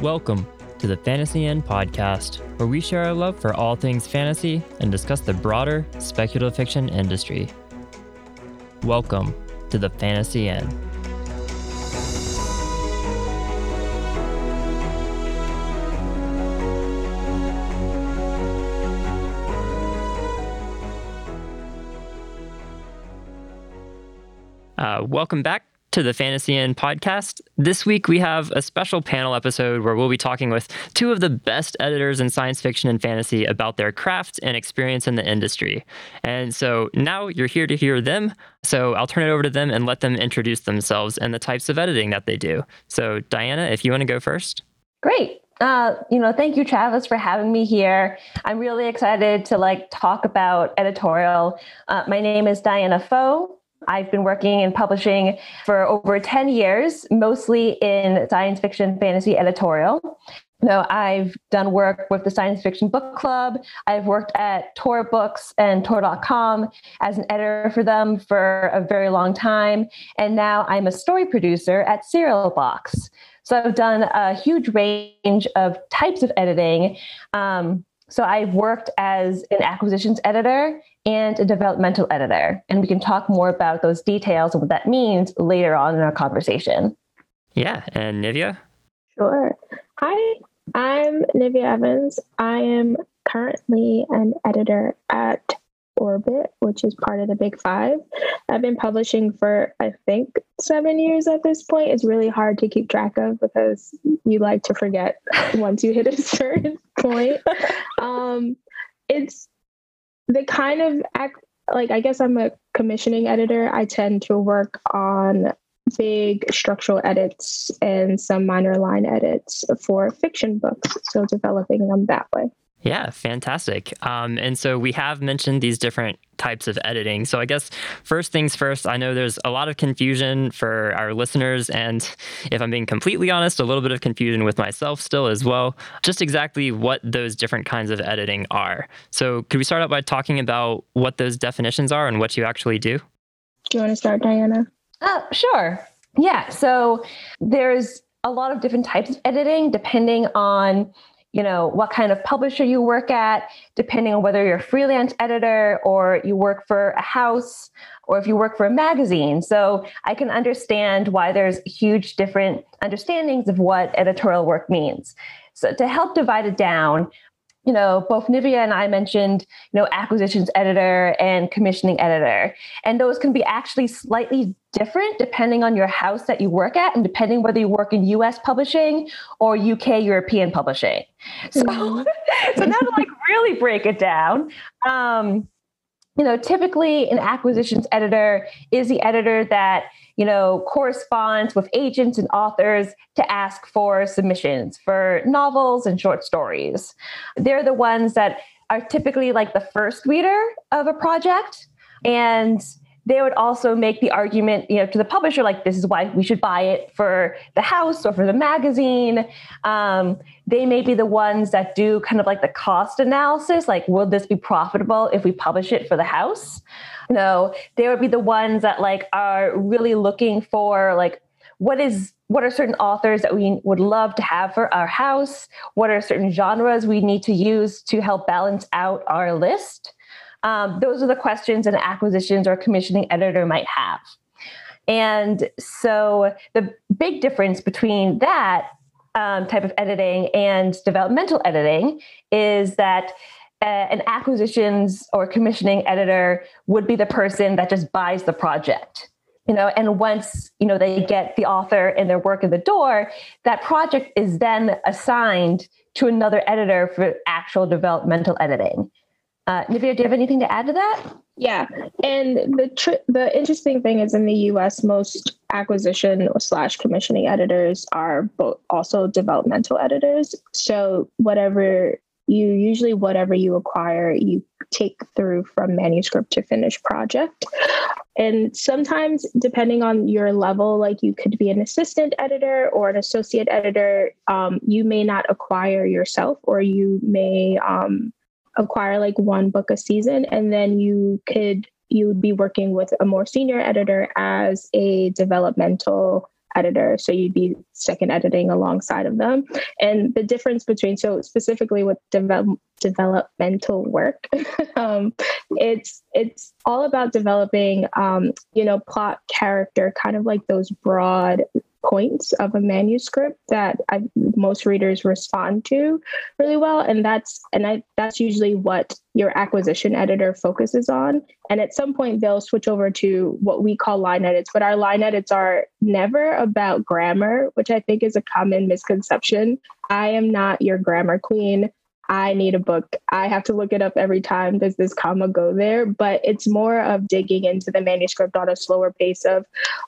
Welcome to the Fantasy Inn podcast, where we share our love for all things fantasy and discuss the broader speculative fiction industry. Welcome to the Fantasy Inn. Uh, welcome back to the Fantasy Inn podcast. This week we have a special panel episode where we'll be talking with two of the best editors in science fiction and fantasy about their craft and experience in the industry. And so now you're here to hear them. So I'll turn it over to them and let them introduce themselves and the types of editing that they do. So Diana, if you want to go first. Great. Uh, you know, thank you, Travis, for having me here. I'm really excited to like talk about editorial. Uh, my name is Diana Pho. I've been working in publishing for over 10 years, mostly in science fiction fantasy editorial. No, I've done work with the Science Fiction Book Club. I've worked at Tor Books and Tor.com as an editor for them for a very long time. And now I'm a story producer at Serial Box. So I've done a huge range of types of editing. Um, so I've worked as an acquisitions editor and a developmental editor. And we can talk more about those details and what that means later on in our conversation. Yeah. And Nivia? Sure. Hi, I'm Nivia Evans. I am currently an editor at Orbit, which is part of the Big Five. I've been publishing for, I think, seven years at this point. It's really hard to keep track of because you like to forget once you hit a certain point. Um, it's the kind of act, like, I guess I'm a commissioning editor. I tend to work on big structural edits and some minor line edits for fiction books. So developing them that way. Yeah, fantastic. Um, and so we have mentioned these different types of editing. So I guess first things first, I know there's a lot of confusion for our listeners. And if I'm being completely honest, a little bit of confusion with myself still as well, just exactly what those different kinds of editing are. So could we start out by talking about what those definitions are and what you actually do? Do you want to start, Diana? Uh, sure. Yeah. So there's a lot of different types of editing depending on you know what kind of publisher you work at depending on whether you're a freelance editor or you work for a house or if you work for a magazine so i can understand why there's huge different understandings of what editorial work means so to help divide it down you know, both nivia and I mentioned, you know, acquisitions editor and commissioning editor. And those can be actually slightly different depending on your house that you work at and depending whether you work in US publishing or UK European publishing. So, mm-hmm. so now to like really break it down, um, you know, typically an acquisitions editor is the editor that you know, corresponds with agents and authors to ask for submissions for novels and short stories. They're the ones that are typically like the first reader of a project. And they would also make the argument, you know, to the publisher, like this is why we should buy it for the house or for the magazine. Um, they may be the ones that do kind of like the cost analysis, like will this be profitable if we publish it for the house? No, they would be the ones that like are really looking for like what is what are certain authors that we would love to have for our house? What are certain genres we need to use to help balance out our list? Um, those are the questions an acquisitions or commissioning editor might have. And so the big difference between that um, type of editing and developmental editing is that uh, an acquisitions or commissioning editor would be the person that just buys the project you know and once you know they get the author and their work in the door that project is then assigned to another editor for actual developmental editing uh, do you have anything to add to that? Yeah, and the tr- the interesting thing is in the U.S., most acquisition slash commissioning editors are both also developmental editors. So whatever you usually whatever you acquire, you take through from manuscript to finished project. And sometimes, depending on your level, like you could be an assistant editor or an associate editor, um, you may not acquire yourself, or you may um, acquire like one book a season and then you could you would be working with a more senior editor as a developmental editor. So you'd be second editing alongside of them. And the difference between, so specifically with develop, developmental work, um, it's it's all about developing, um, you know, plot, character, kind of like those broad points of a manuscript that I, most readers respond to really well. And that's and I, that's usually what your acquisition editor focuses on. And at some point they'll switch over to what we call line edits but our line edits are never about grammar which i think is a common misconception. I am not your grammar queen I need a book. I have to look it up every time. Does this comma go there? But it's more of digging into the manuscript on a slower pace of,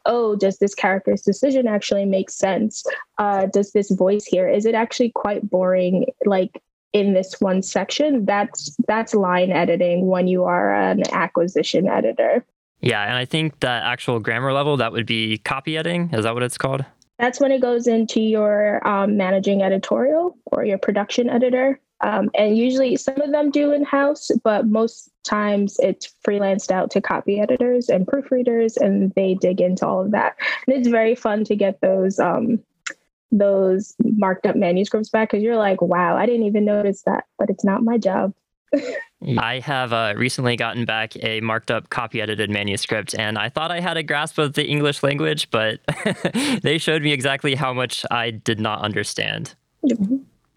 oh, does this character's decision actually make sense? Uh, does this voice here, is it actually quite boring? Like in this one section, that's that's line editing when you are an acquisition editor. Yeah, and I think that actual grammar level, that would be copy editing. Is that what it's called? That's when it goes into your um, managing editorial or your production editor. Um, and usually some of them do in house, but most times it's freelanced out to copy editors and proofreaders, and they dig into all of that. And it's very fun to get those um, those marked up manuscripts back because you're like, wow, I didn't even notice that, but it's not my job. I have uh, recently gotten back a marked up copy edited manuscript, and I thought I had a grasp of the English language, but they showed me exactly how much I did not understand.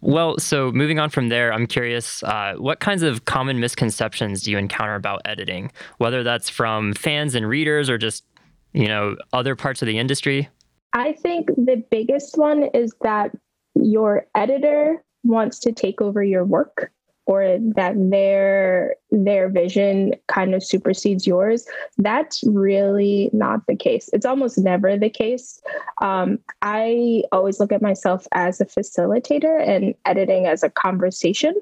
Well, so moving on from there, I'm curious uh, what kinds of common misconceptions do you encounter about editing, whether that's from fans and readers or just, you know, other parts of the industry? I think the biggest one is that your editor wants to take over your work or that their their vision kind of supersedes yours that's really not the case. It's almost never the case. Um, i always look at myself as a facilitator and editing as a conversation.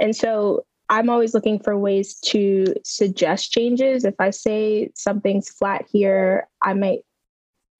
And so i'm always looking for ways to suggest changes. If i say something's flat here i might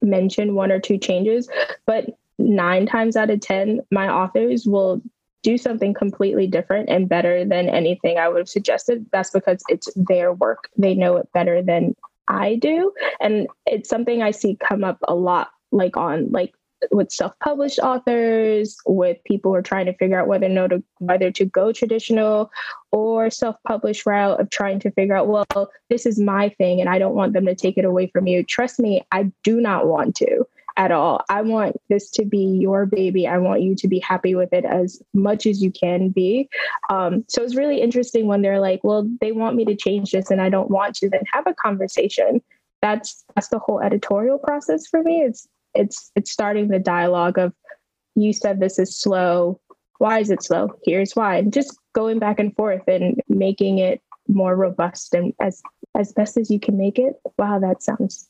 mention one or two changes but nine times out of ten my authors will do something completely different and better than anything I would have suggested, that's because it's their work. They know it better than I do. And it's something I see come up a lot, like on like with self-published authors, with people who are trying to figure out whether or no to whether to go traditional or self-published route of trying to figure out, well, this is my thing and I don't want them to take it away from you. Trust me, I do not want to at all. I want this to be your baby. I want you to be happy with it as much as you can be. Um, so it's really interesting when they're like, well, they want me to change this and I don't want to, then have a conversation. That's that's the whole editorial process for me. It's it's it's starting the dialogue of you said this is slow. Why is it slow? Here's why. And just going back and forth and making it more robust and as as best as you can make it. Wow, that sounds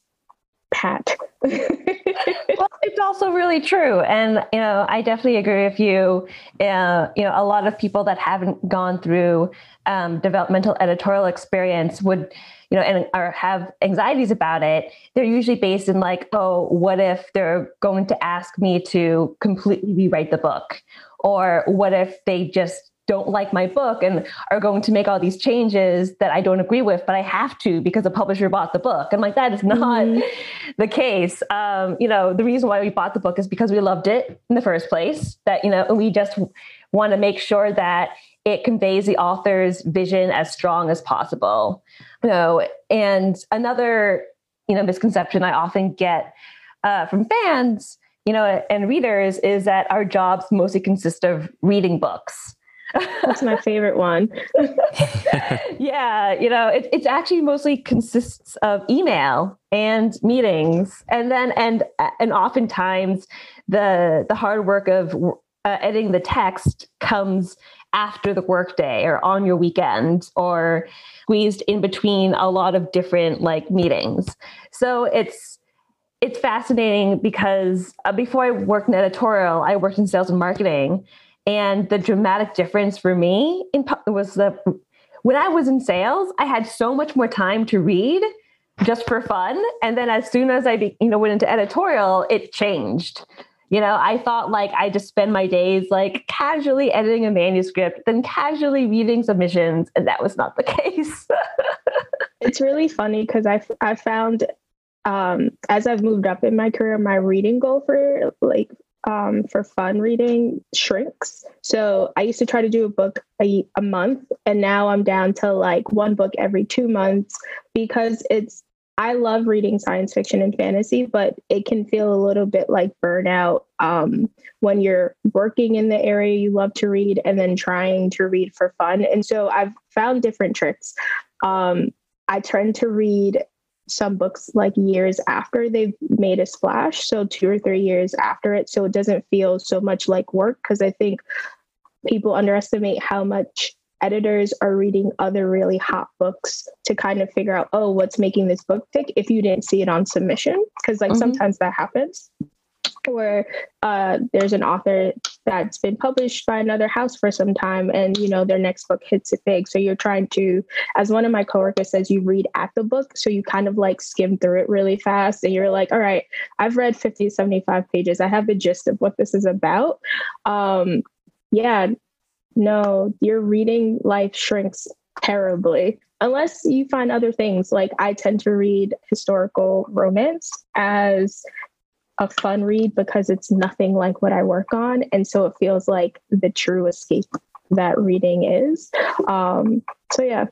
pat. well, it's also really true, and you know, I definitely agree with you. Uh, you know, a lot of people that haven't gone through um, developmental editorial experience would, you know, and or have anxieties about it. They're usually based in like, oh, what if they're going to ask me to completely rewrite the book, or what if they just don't like my book and are going to make all these changes that I don't agree with, but I have to because the publisher bought the book. I'm like, that is not mm-hmm. the case. Um, you know, the reason why we bought the book is because we loved it in the first place. That, you know, we just want to make sure that it conveys the author's vision as strong as possible. You know, and another, you know, misconception I often get uh, from fans, you know, and readers is that our jobs mostly consist of reading books that's my favorite one. yeah, you know, it, it's actually mostly consists of email and meetings, and then and and oftentimes the the hard work of uh, editing the text comes after the workday or on your weekend or squeezed in between a lot of different like meetings. So it's it's fascinating because uh, before I worked in editorial, I worked in sales and marketing and the dramatic difference for me in, was the when I was in sales, I had so much more time to read just for fun. And then as soon as I be, you know went into editorial, it changed. You know, I thought like I just spend my days like casually editing a manuscript, then casually reading submissions, and that was not the case. it's really funny because I I found um, as I've moved up in my career, my reading goal for like um, for fun reading shrinks. So I used to try to do a book a, a month, and now I'm down to like one book every two months because it's I love reading science fiction and fantasy, but it can feel a little bit like burnout um, when you're working in the area you love to read and then trying to read for fun. And so I've found different tricks. Um, I tend to read some books like years after they've made a splash. So, two or three years after it. So, it doesn't feel so much like work because I think people underestimate how much editors are reading other really hot books to kind of figure out, oh, what's making this book tick if you didn't see it on submission. Because, like, mm-hmm. sometimes that happens where uh, there's an author that's been published by another house for some time and you know their next book hits it big. So you're trying to as one of my coworkers says you read at the book so you kind of like skim through it really fast and you're like all right i've read 50 75 pages. I have the gist of what this is about. Um yeah no your reading life shrinks terribly unless you find other things. Like i tend to read historical romance as a fun read because it's nothing like what I work on. And so it feels like the true escape that reading is. Um, so, yeah.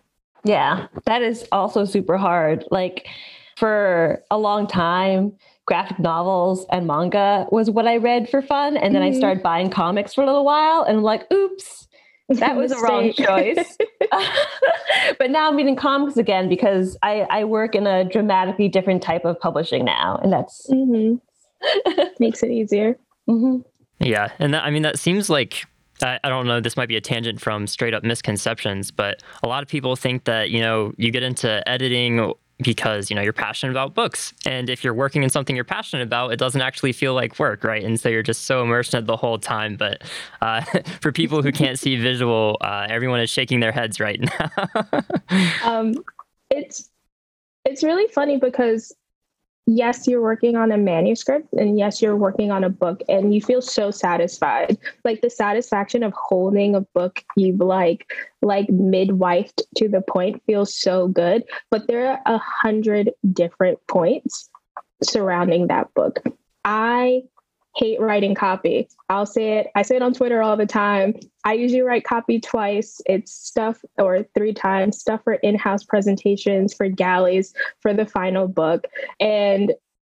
Yeah, that is also super hard. Like for a long time, graphic novels and manga was what I read for fun. And then mm-hmm. I started buying comics for a little while and I'm like, oops, that was a wrong choice. but now I'm reading comics again because I, I work in a dramatically different type of publishing now. And that's mm-hmm. Makes it easier. Mm-hmm. Yeah. And that, I mean, that seems like I, don't know, this might be a tangent from straight up misconceptions, but a lot of people think that, you know, you get into editing because, you know, you're passionate about books. And if you're working in something you're passionate about, it doesn't actually feel like work, right? And so you're just so immersed in it the whole time. But uh, for people who can't see visual, uh, everyone is shaking their heads right now. um, it's it's really funny because yes, you're working on a manuscript and yes, you're working on a book and you feel so satisfied. Like the satisfaction of holding a book you've like like midwifed to the point feels so good. But there are a hundred different points surrounding that book. I hate writing copy. I'll say it. I say it on Twitter all the time. I usually write copy twice. It's stuff or three times, stuff for in-house presentations, for galleys, for the final book. And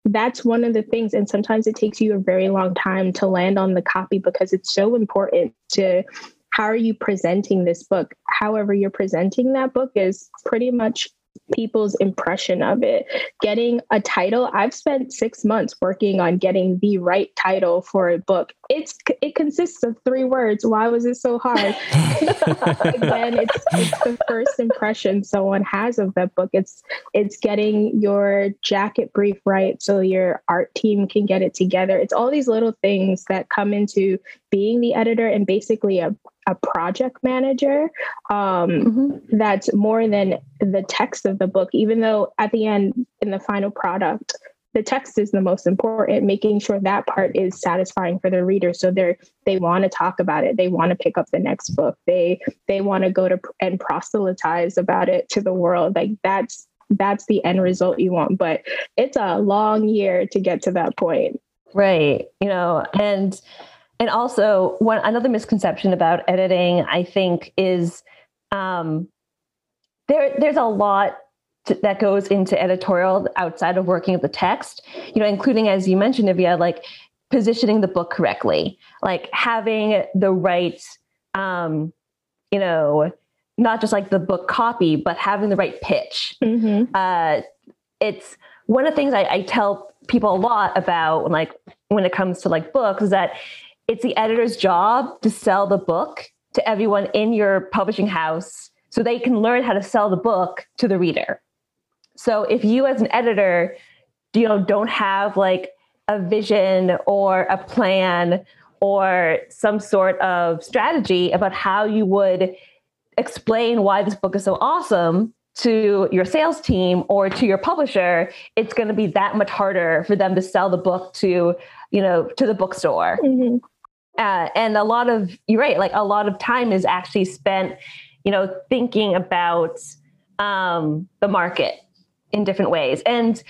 that's one of the things. And sometimes it takes you a very long time to land on the copy because it's so important to how are you presenting this book? However, you're presenting that book is pretty much people's impression of it. Getting a title, I've spent six months working on getting the right title for a book. It's it consists of three words. Why was it so hard? Again, it's it's the first impression someone has of that book. It's it's getting your jacket brief right so your art team can get it together. It's all these little things that come into being the editor and basically a a project manager um, mm-hmm. that's more than the text of the book, even though at the end, in the final product, the text is the most important making sure that part is satisfying for the reader. So they're they want to talk about it they want to pick up the next book they they want to go to and proselytize about it to the world. Like that's that's the end result you want but it's a long year to get to that point. Right you know and and also, one another misconception about editing, I think, is um, there. There's a lot to, that goes into editorial outside of working with the text. You know, including as you mentioned, Nivia, like positioning the book correctly, like having the right, um, you know, not just like the book copy, but having the right pitch. Mm-hmm. Uh, it's one of the things I, I tell people a lot about, like when it comes to like books, is that it's the editor's job to sell the book to everyone in your publishing house so they can learn how to sell the book to the reader. So if you as an editor, you know, don't have like a vision or a plan or some sort of strategy about how you would explain why this book is so awesome to your sales team or to your publisher, it's going to be that much harder for them to sell the book to, you know, to the bookstore. Mm-hmm. Uh, and a lot of you're right like a lot of time is actually spent you know thinking about um, the market in different ways and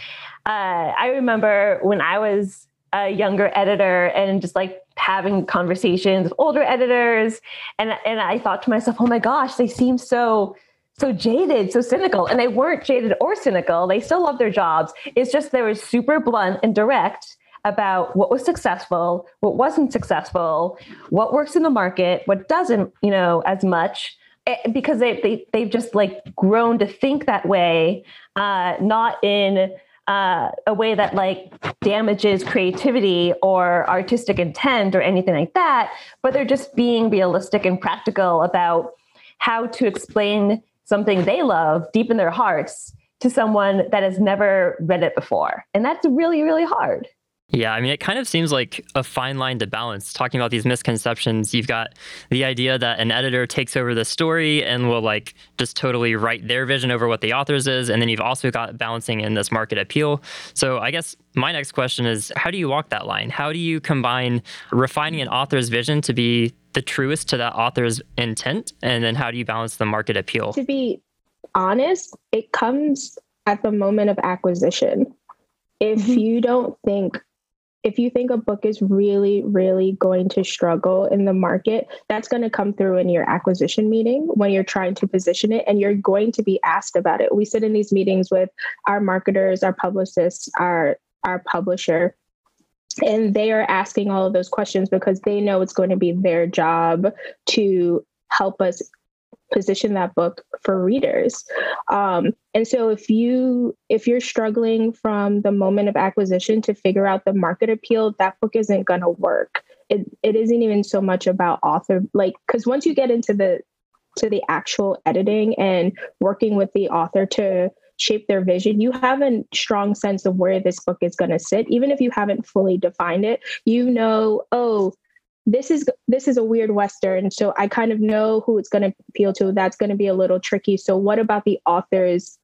uh, I remember when I was a younger editor and just like having conversations with older editors, and and I thought to myself, oh my gosh, they seem so so jaded, so cynical, and they weren't jaded or cynical. They still love their jobs. It's just they were super blunt and direct about what was successful, what wasn't successful, what works in the market, what doesn't, you know, as much eh, because they, they they've just like grown to think that way, uh, not in uh, a way that like damages creativity or artistic intent or anything like that, but they're just being realistic and practical about how to explain something they love deep in their hearts to someone that has never read it before. And that's really, really hard. Yeah, I mean, it kind of seems like a fine line to balance. Talking about these misconceptions, you've got the idea that an editor takes over the story and will like just totally write their vision over what the author's is, and then you've also got balancing in this market appeal. So I guess my next question is, how do you walk that line? How do you combine refining an author's vision to be the truest to that author's intent, and then how do you balance the market appeal? To be honest, it comes at the moment of acquisition. If mm-hmm. you don't think if you think a book is really, really going to struggle in the market, that's going to come through in your acquisition meeting when you're trying to position it and you're going to be asked about it. We sit in these meetings with our marketers, our publicists, our our publisher, and they are asking all of those questions because they know it's going to be their job to help us position that book for readers. Um, and so if you if you're struggling from the moment of acquisition to figure out the market appeal that book isn't going to work. It, it isn't even so much about author like because once you get into the to the actual editing and working with the author to shape their vision you have a strong sense of where this book is going to sit. Even if you haven't fully defined it you know oh this is this is a weird western so i kind of know who it's going to appeal to. That's going to be a little tricky. So what about the author's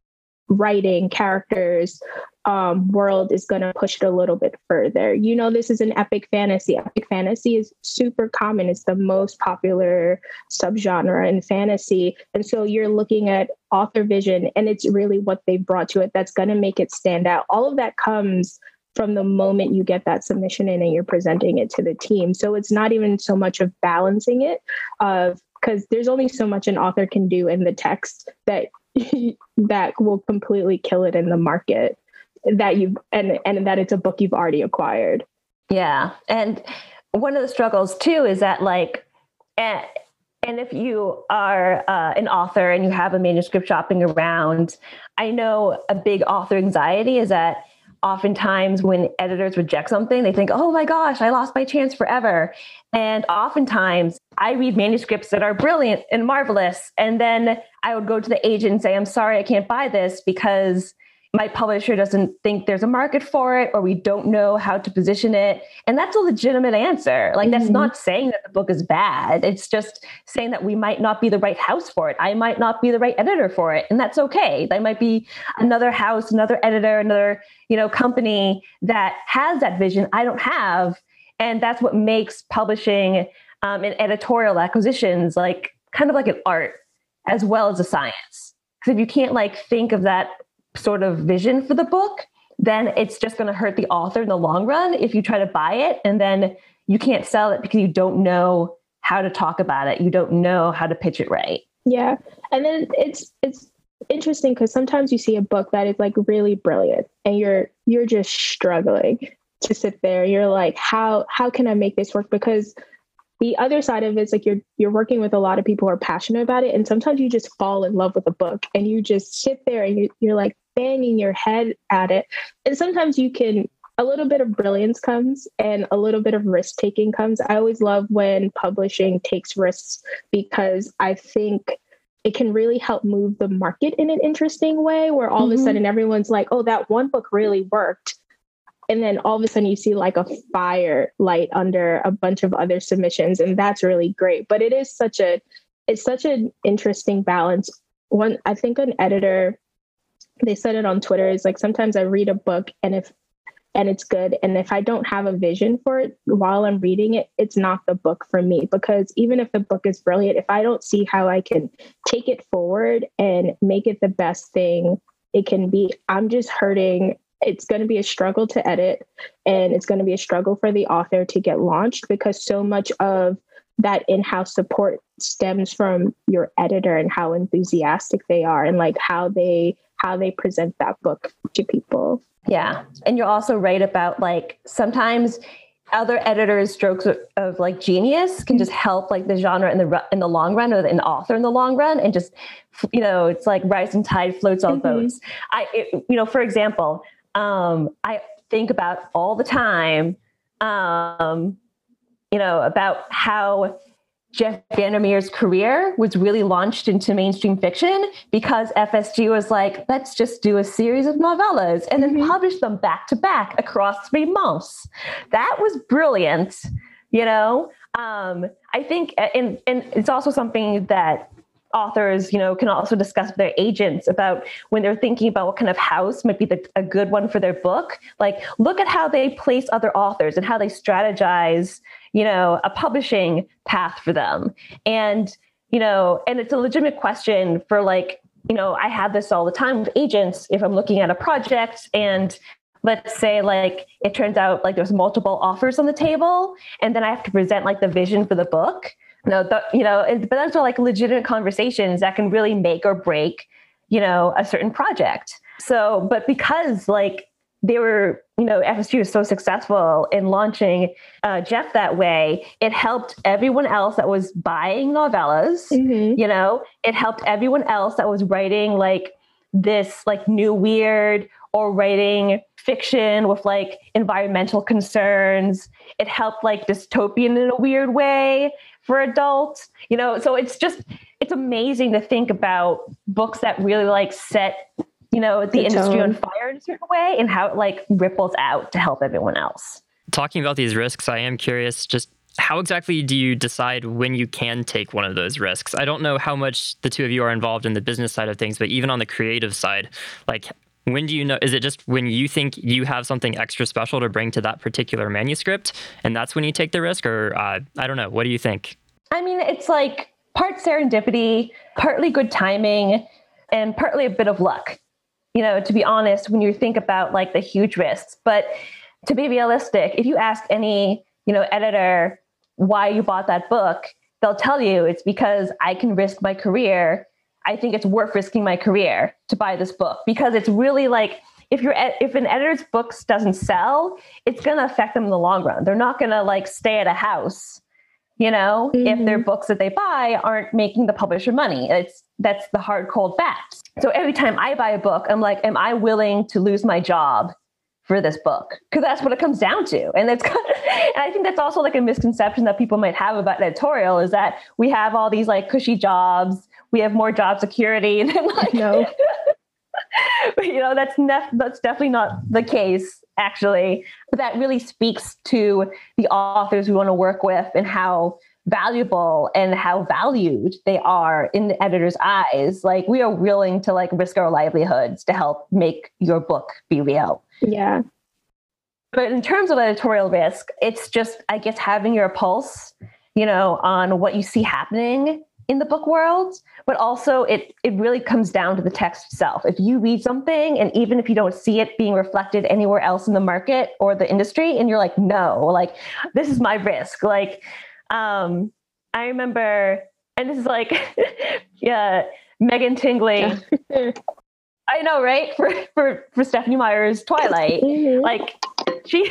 writing characters um, world is going to push it a little bit further? You know this is an epic fantasy. Epic fantasy is super common. It's the most popular subgenre in fantasy. And so you're looking at author vision and it's really what they've brought to it that's going to make it stand out. All of that comes from the moment you get that submission in and you're presenting it to the team. So it's not even so much of balancing it of because there's only so much an author can do in the text that that will completely kill it in the market that you and and that it's a book you've already acquired. Yeah. And one of the struggles too is that like and and if you are uh, an author and you have a manuscript shopping around, I know a big author anxiety is that oftentimes when editors reject something, they think, oh my gosh, I lost my chance forever. And oftentimes I read manuscripts that are brilliant and marvelous. And then I would go to the agent and say, I'm sorry, I can't buy this because my publisher doesn't think there's a market for it or we don't know how to position it. And that's a legitimate answer. Like that's mm-hmm. not saying that the book is bad. It's just saying that we might not be the right house for it. I might not be the right editor for it and that's okay. There might be another house another editor another you know company that has that vision i don't have. And that's what makes publishing um, and editorial acquisitions like kind of like an art as well as a science. Because if you can't like think of that sort of vision for the book, then it's just going to hurt the author in the long run if you try to buy it and then you can't sell it because you don't know how to talk about it. You don't know how to pitch it right. Yeah. And then it's it's interesting because sometimes you see a book that is like really brilliant and you're you're just struggling to sit there. You're like, how how can I make this work? Because the other side of it is like you're you're working with a lot of people who are passionate about it and sometimes you just fall in love with a book and you just sit there and you, you're like banging your head at it. And sometimes you can, a little bit of brilliance comes and a little bit of risk taking comes. I always love when publishing takes risks because I think it can really help move the market in an interesting way where all mm-hmm. of a mm-hmm. sudden everyone's like, oh, that one book really worked. And then all of a sudden you see like a fire light under a bunch of other submissions. And that's really great. But it is such a, it's such an interesting balance. One, I think an editor they said it on Twitter is like sometimes I read a book and if and it's good and if I don't have a vision for it while I'm reading it it's not the book for me. Because even if the book is brilliant if I don't see how I can take it forward and make it the best thing it can be I'm just hurting. It's going to be a struggle to edit and it's going to be a struggle for the author to get launched because so much of that in-house support stems from your editor and how enthusiastic they are and like how they how they present that book to people. Yeah. And you're also right about like sometimes other editors strokes of, of, like genius can just help like the genre in the in the long run or an author in the long run and just you know it's like rising tide floats all mm-hmm. boats. I it, you know for example um i think about all the time um you know about how Jeff Vandermeer's career was really launched into mainstream fiction because FSG was like, let's just do a series of novellas and then mm-hmm. publish them back to back across three months. That was brilliant, you know. Um, I think, and and it's also something that authors, you know, can also discuss with their agents about when they're thinking about what kind of house might be the, a good one for their book. Like, look at how they place other authors and how they strategize, you know, a publishing path for them. And, you know, and it's a legitimate question for like, you know, I have this all the time with agents if I'm looking at a project and let's say like it turns out like there's multiple offers on the table and then I have to present like the vision for the book no, the, you know, it, but those are like legitimate conversations that can really make or break, you know, a certain project. So, but because like they were, you know, FSG was so successful in launching uh, Jeff that way, it helped everyone else that was buying novellas. Mm-hmm. You know, it helped everyone else that was writing like this like new weird or writing fiction with like environmental concerns. It helped like dystopian in a weird way for adults you know so it's just it's amazing to think about books that really like set you know the, the industry tone. on fire in a certain way and how it like ripples out to help everyone else talking about these risks i am curious just how exactly do you decide when you can take one of those risks? I don't know how much the two of you are involved in the business side of things, but even on the creative side, like when do you know is it just when you think you have something extra special to bring to that particular manuscript and that's when you take the risk or uh, i don't know what do you think? I mean it's like part serendipity partly good timing and partly a bit of luck you know to be honest when you think about like the huge risks. But to be realistic if you ask any you know editor why you bought that book they'll tell you it's because i can risk my career I think it's worth risking my career to buy this book because it's really like if you're if an editor's books doesn't sell, it's going to affect them in the long run. They're not going to like stay at a house, you know, mm-hmm. if their books that they buy aren't making the publisher money. It's that's the hard cold fact. So every time I buy a book, I'm like, am I willing to lose my job for this book? Because that's what it comes down to. And it's kind of, and I think that's also like a misconception that people might have about editorial is that we have all these like cushy jobs we have more job security than like no. but you know that's nef- that's definitely not the case actually. But that really speaks to the authors we want to work with and how valuable and how valued they are in the editor's eyes. Like we are willing to like risk our livelihoods to help make your book be real. Yeah. But in terms of editorial risk it's just i guess having your pulse you know on what you see happening in the book world, but also it it really comes down to the text itself. If you read something and even if you don't see it being reflected anywhere else in the market or the industry, and you're like, no, like this is my risk. Like, um, I remember, and this is like, yeah, Megan Tingley. I know, right? For for for Stephenie Meyer's Twilight, mm-hmm. like she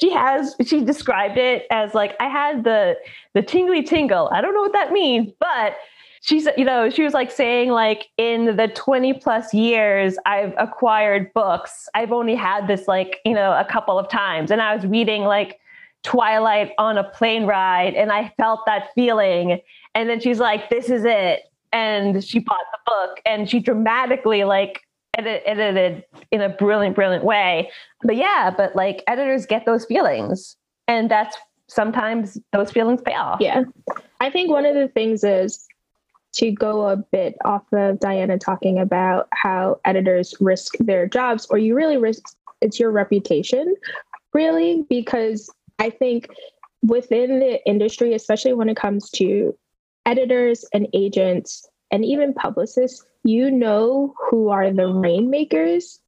she has she described it as like I had the the tingly tingle. I don't know what that means, but she's you know she was like saying like in the 20 plus years i've acquired books i've only had this like you know a couple of times. And i was reading like twilight on a plane ride and i felt that feeling. And then she's like this is it. And she bought the book and she dramatically like edit, edited in a brilliant, brilliant way. But yeah, but like editors get those feelings, and that's sometimes those feelings pay off. Yeah, I think one of the things is to go a bit off of Diana talking about how editors risk their jobs, or you really risk it's your reputation, really, because I think within the industry, especially when it comes to editors and agents and even publicists, you know who are the rainmakers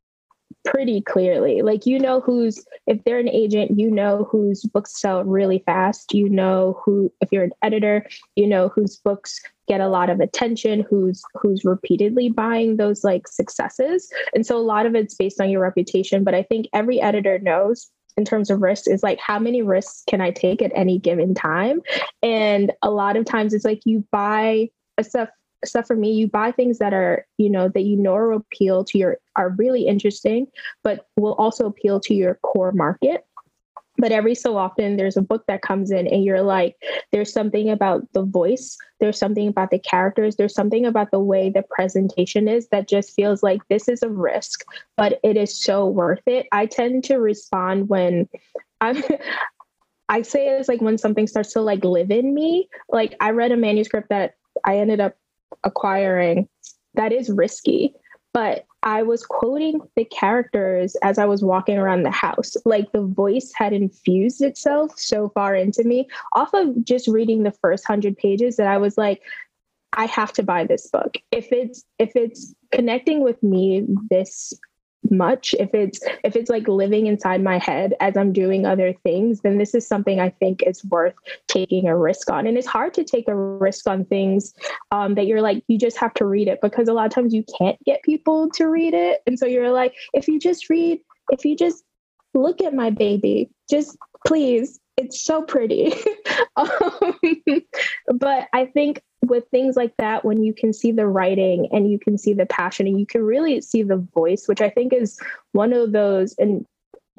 pretty clearly. Like you know who's if they're an agent, you know whose books sell really fast. You know who if you're an editor, you know whose books get a lot of attention, who's who's repeatedly buying those like successes. And so a lot of it's based on your reputation, but I think every editor knows in terms of risk is like how many risks can I take at any given time? And a lot of times it's like you buy a stuff stuff for me, you buy things that are, you know, that you know will appeal to your are really interesting, but will also appeal to your core market. But every so often there's a book that comes in and you're like, there's something about the voice, there's something about the characters, there's something about the way the presentation is that just feels like this is a risk, but it is so worth it. I tend to respond when I'm I say it's like when something starts to like live in me. Like I read a manuscript that I ended up acquiring that is risky but I was quoting the characters as I was walking around the house. Like the voice had infused itself so far into me off of just reading the first hundred pages that I was like, I have to buy this book. If it's if it's connecting with me this much. If it's if it's like living inside my head as i'm doing other things then this is something i think is worth taking a risk on. And it's hard to take a risk on things um, that you're like you just have to read it because a lot of times you can't get people to read it. And so you're like if you just read if you just look at my baby just please it's so pretty um, but i think with things like that, when you can see the writing and you can see the passion and you can really see the voice, which I think is one of those, and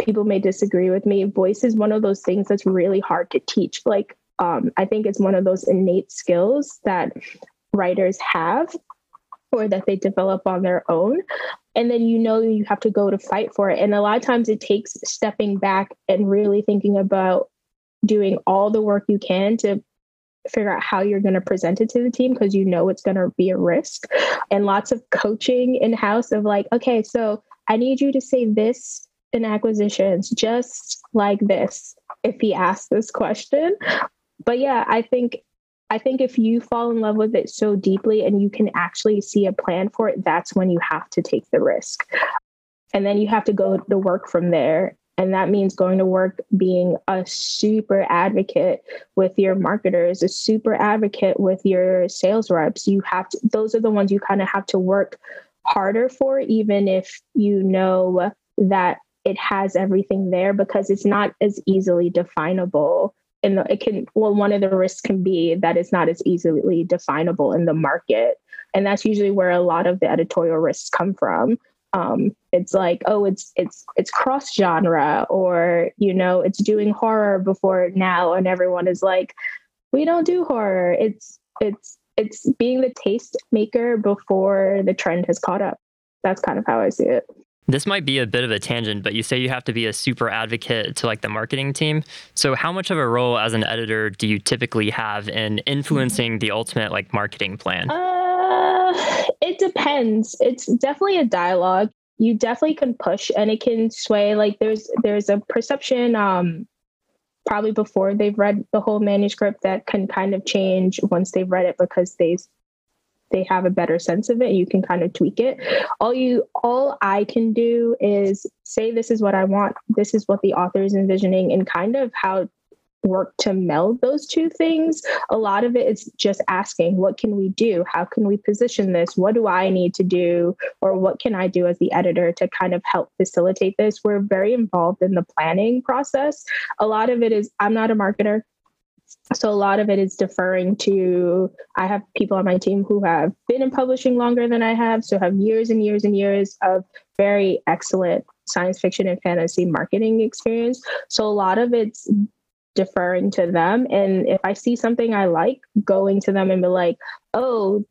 people may disagree with me, voice is one of those things that's really hard to teach. Like, um, I think it's one of those innate skills that writers have or that they develop on their own. And then you know you have to go to fight for it. And a lot of times it takes stepping back and really thinking about doing all the work you can to figure out how you're going to present it to the team because you know it's going to be a risk. And lots of coaching in house of like okay so i need you to say this in acquisitions just like this if he asks this question. But yeah i think i think if you fall in love with it so deeply and you can actually see a plan for it that's when you have to take the risk. And then you have to go to work from there and that means going to work being a super advocate with your marketers, a super advocate with your sales reps. You have to, those are the ones you kind of have to work harder for, even if you know that it has everything there because it's not as easily definable and it can well one of the risks can be that it's not as easily definable in the market and that's usually where a lot of the editorial risks come from um, it's like oh it's it's it's cross genre or you know it's doing horror before now and everyone is like we don't do horror it's it's it's being the taste maker before the trend has caught up that's kind of how i see it this might be a bit of a tangent, but you say you have to be a super advocate to like the marketing team. So how much of a role as an editor do you typically have in influencing the ultimate like marketing plan? Uh, depends. It's definitely a dialogue. You definitely can push and it can sway. Like there's there's a perception um probably before they've read the whole manuscript that can kind of change once they've read it because they they have a better sense of it you can kind of tweak it all you all i can do is say this is what i want this is what the author is envisioning and kind of how work to meld those two things. A lot of it is just asking, what can we do? How can we position this? What do I need to do? Or what can I do as the editor to kind of help facilitate this? We're very involved in the planning process. A lot of it is, I'm not a marketer. So a lot of it is deferring to I have people on my team who have been in publishing longer than I have, so have years and years and years of very excellent science fiction and fantasy marketing experience. So a lot of it's deferring to them. And if I see something I like, going to them and be like, oh,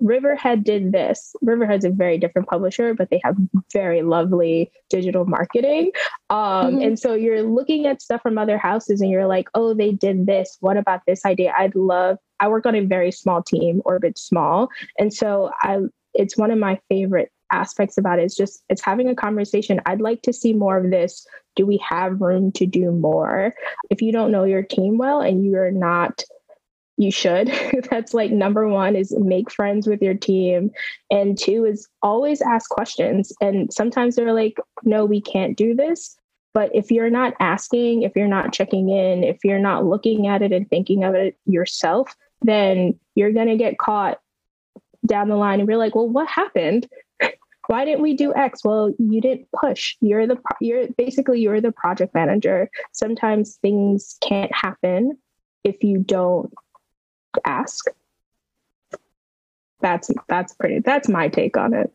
Riverhead did this. Riverhead's a very different publisher, but they have very lovely digital marketing. Um, mm-hmm. And so you're looking at stuff from other houses and you're like, oh, they did this. What about this idea? I'd love, I work on a very small team, Orbit Small. And so I, it's one of my favorite aspects about it is just it's having a conversation i'd like to see more of this do we have room to do more if you don't know your team well and you're not you should. That's like number one is make friends with your team. And two is always ask questions. And sometimes they're like, no, we can't do this. But if you're not asking, if you're not checking in, if you're not looking at it and thinking of it yourself, then you're going to get caught down the line and be like, well, what happened? Why didn't we do X? Well, you didn't push. You're the you're basically you're the project manager. Sometimes things can't happen if you don't ask. That's that's pretty that's my take on it.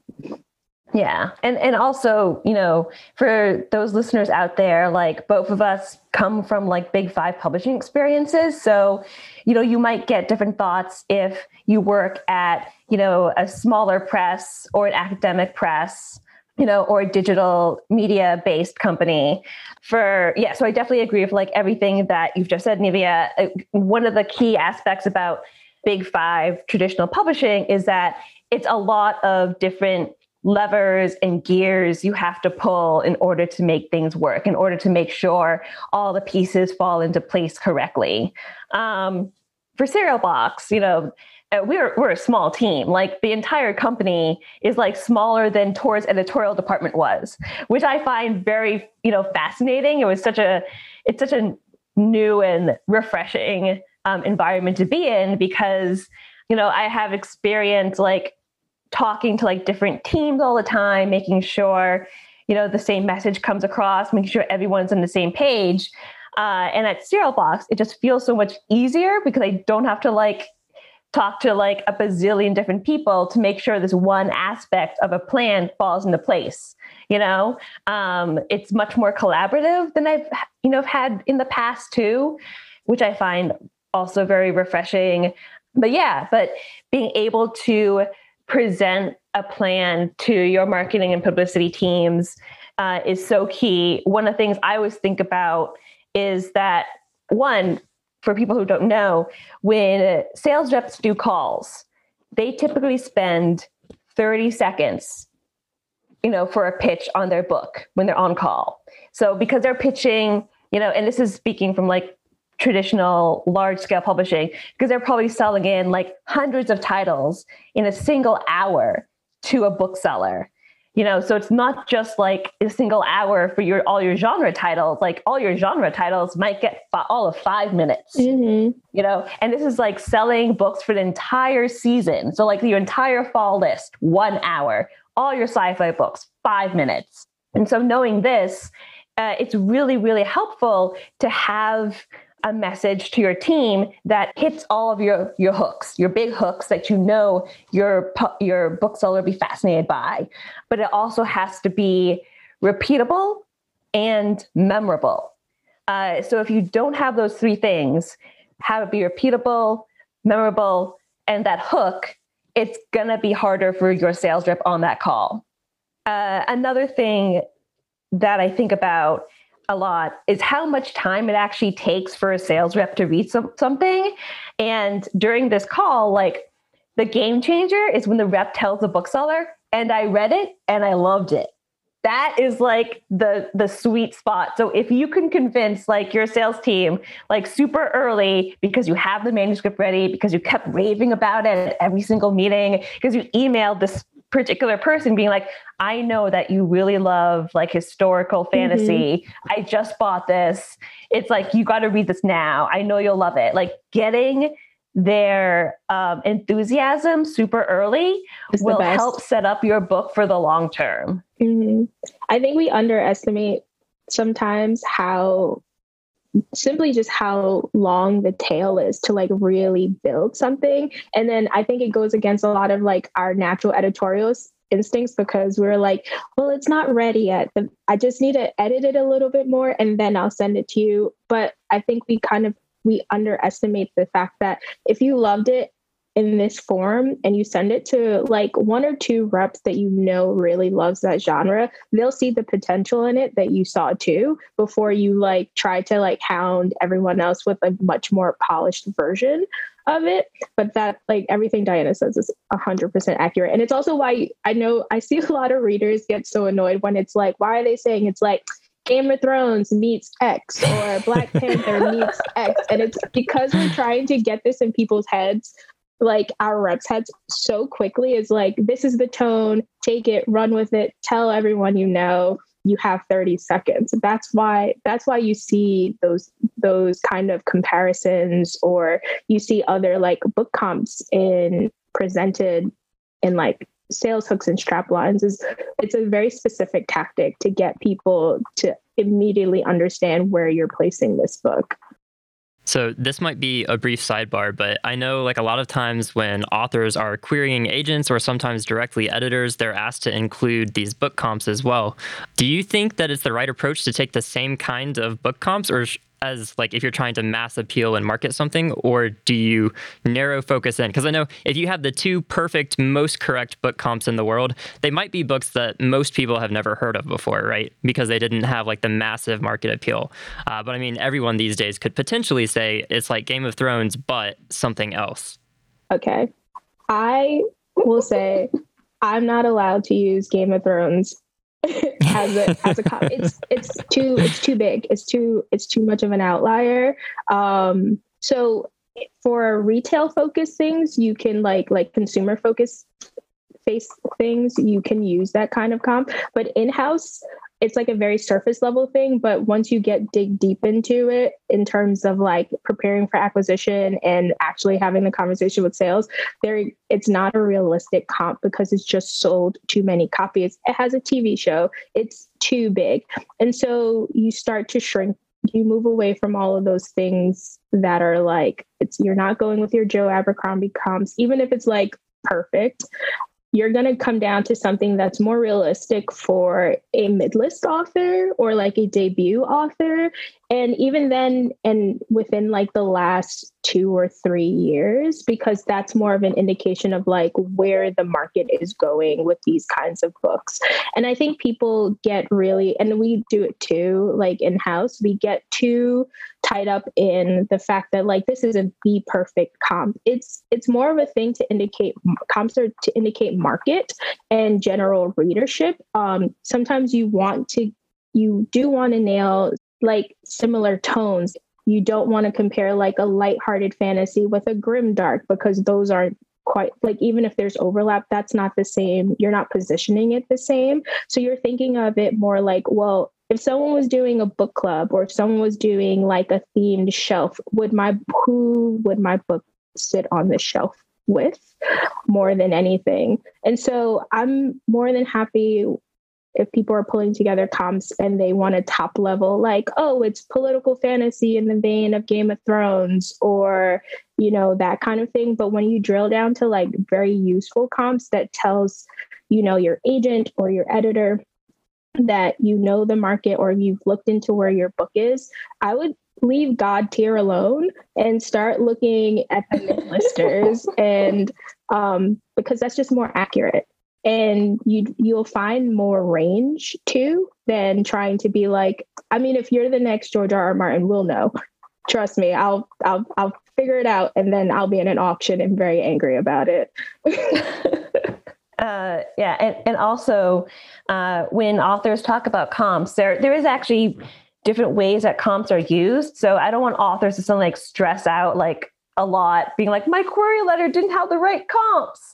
Yeah. And and also, you know, for those listeners out there, like both of us come from like big five publishing experiences. So, you know, you might get different thoughts if you work at, you know, a smaller press or an academic press you know, or a digital media based company for, yeah. So I definitely agree with like everything that you've just said, Nivia. Uh, one of the key aspects about big five traditional publishing is that it's a lot of different levers and gears you have to pull in order to make things work, in order to make sure all the pieces fall into place correctly. Um, for Serial Box, you know, uh, we're we're a small team. Like the entire company is like smaller than Tor's editorial department was, which I find very you know fascinating. It was such a it's such a new and refreshing um, environment to be in because you know I have experienced like talking to like different teams all the time, making sure you know the same message comes across, making sure everyone's on the same page. Uh, and at Serial Box, it just feels so much easier because I don't have to like talk to like a bazillion different people to make sure this one aspect of a plan falls into place you know um, it's much more collaborative than i've you know had in the past too which i find also very refreshing but yeah but being able to present a plan to your marketing and publicity teams uh, is so key one of the things i always think about is that one for people who don't know, when sales reps do calls, they typically spend 30 seconds, you know, for a pitch on their book when they're on call. So because they're pitching, you know, and this is speaking from like traditional large scale publishing, because they're probably selling in like hundreds of titles in a single hour to a bookseller. You know so it's not just like a single hour for your all your genre titles like all your genre titles might get all of five minutes. Mm-hmm. you know and this is like selling books for the entire season. So like your entire fall list one hour. All your sci-fi books five minutes. And so knowing this uh, it's really really helpful to have a message to your team that hits all of your your hooks, your big hooks that you know your your bookseller will be fascinated by. But it also has to be repeatable and memorable. Uh, so if you don't have those three things, have it be repeatable, memorable, and that hook, it's gonna be harder for your sales rep on that call. Uh, another thing that I think about a lot is how much time it actually takes for a sales rep to read some, something. And during this call, like the game changer is when the rep tells the bookseller, and I read it and I loved it. That is like the the sweet spot. So if you can convince like your sales team like super early because you have the manuscript ready, because you kept raving about it at every single meeting, because you emailed this particular person being like, I know that you really love like historical fantasy. Mm-hmm. I just bought this. It's like, you got to read this now. I know you'll love it. Like getting their um, enthusiasm super early will help set up your book for the long term. Mm-hmm. I think we underestimate sometimes how simply just how long the tail is to like really build something. And then I think it goes against a lot of like our natural editorial instincts because we're like, well, it's not ready yet. I just need to edit it a little bit more and then I'll send it to you. But I think we kind of we underestimate the fact that if you loved it in this form and you send it to like one or two reps that you know really loves that genre, they'll see the potential in it that you saw too before you like try to like hound everyone else with a much more polished version of it. But that like everything Diana says is 100% accurate. And it's also why I know I see a lot of readers get so annoyed when it's like, why are they saying it's like, Game of Thrones meets X or Black Panther meets X. And it's because we're trying to get this in people's heads, like our reps heads so quickly is like, this is the tone, take it, run with it, tell everyone you know you have 30 seconds that's why that's why you see those those kind of comparisons or you see other like book comps in presented in like sales hooks and strap lines is it's a very specific tactic to get people to immediately understand where you're placing this book. So this might be a brief sidebar, but I know like a lot of times when authors are querying agents or sometimes directly editors, they're asked to include these book comps as well. Do you think that it's the right approach to take the same kind of book comps or as like if you're trying to mass appeal and market something or do you narrow focus in? Because i know if you have the two perfect most correct book comps in the world they might be books that most people have never heard of before right? Because they didn't have like the massive market appeal. Uh, but i mean everyone these days could potentially say it's like game of thrones but something else. Okay. I will say i'm not allowed to use game of thrones as a as a cop. It's it's too it's too big. It's too it's too much of an outlier. Um, so for retail focused things, you can like like consumer focused face things, you can use that kind of comp. But in house, it's like a very surface level thing but once you get dig deep into it in terms of like preparing for acquisition and actually having the conversation with sales there it's not a realistic comp because it's just sold too many copies. It has a tv show. It's too big. And so you start to shrink. You move away from all of those things that are like it's you're not going with your joe abercrombie comps even if it's like perfect you're going to come down to something that's more realistic for a mid-list author or like a debut author and even then and within like the last two or three years because that's more of an indication of like where the market is going with these kinds of books. And i think people get really and we do it too like in house we get too tied up in the fact that like this isn't the perfect comp. It's it's more of a thing to indicate comps are to indicate market and general readership. Um sometimes you want to you do want to nail like similar tones. You don't want to compare like a light-hearted fantasy with a grim dark because those aren't quite like even if there's overlap that's not the same. You're not positioning it the same. So you're thinking of it more like well if someone was doing a book club or if someone was doing like a themed shelf would my who would my book sit on the shelf with more than anything? And so i'm more than happy if people are pulling together comps and they want a top level like oh it's political fantasy in the vein of game of thrones or you know that kind of thing. But when you drill down to like very useful comps that tells you know your agent or your editor that you know the market or you've looked into where your book is i would leave god tier alone and start looking at the listers and um, because that's just more accurate and you you'll find more range too than trying to be like i mean if you're the next george r r. Martin we'll know. Trust me i'll i'll i'll figure it out and then i'll be in an auction and very angry about it. Uh, yeah and, and also uh, when authors talk about comps there there is actually different ways that comps are used. So i don't want authors to suddenly like stress out like a lot being like my query letter didn't have the right comps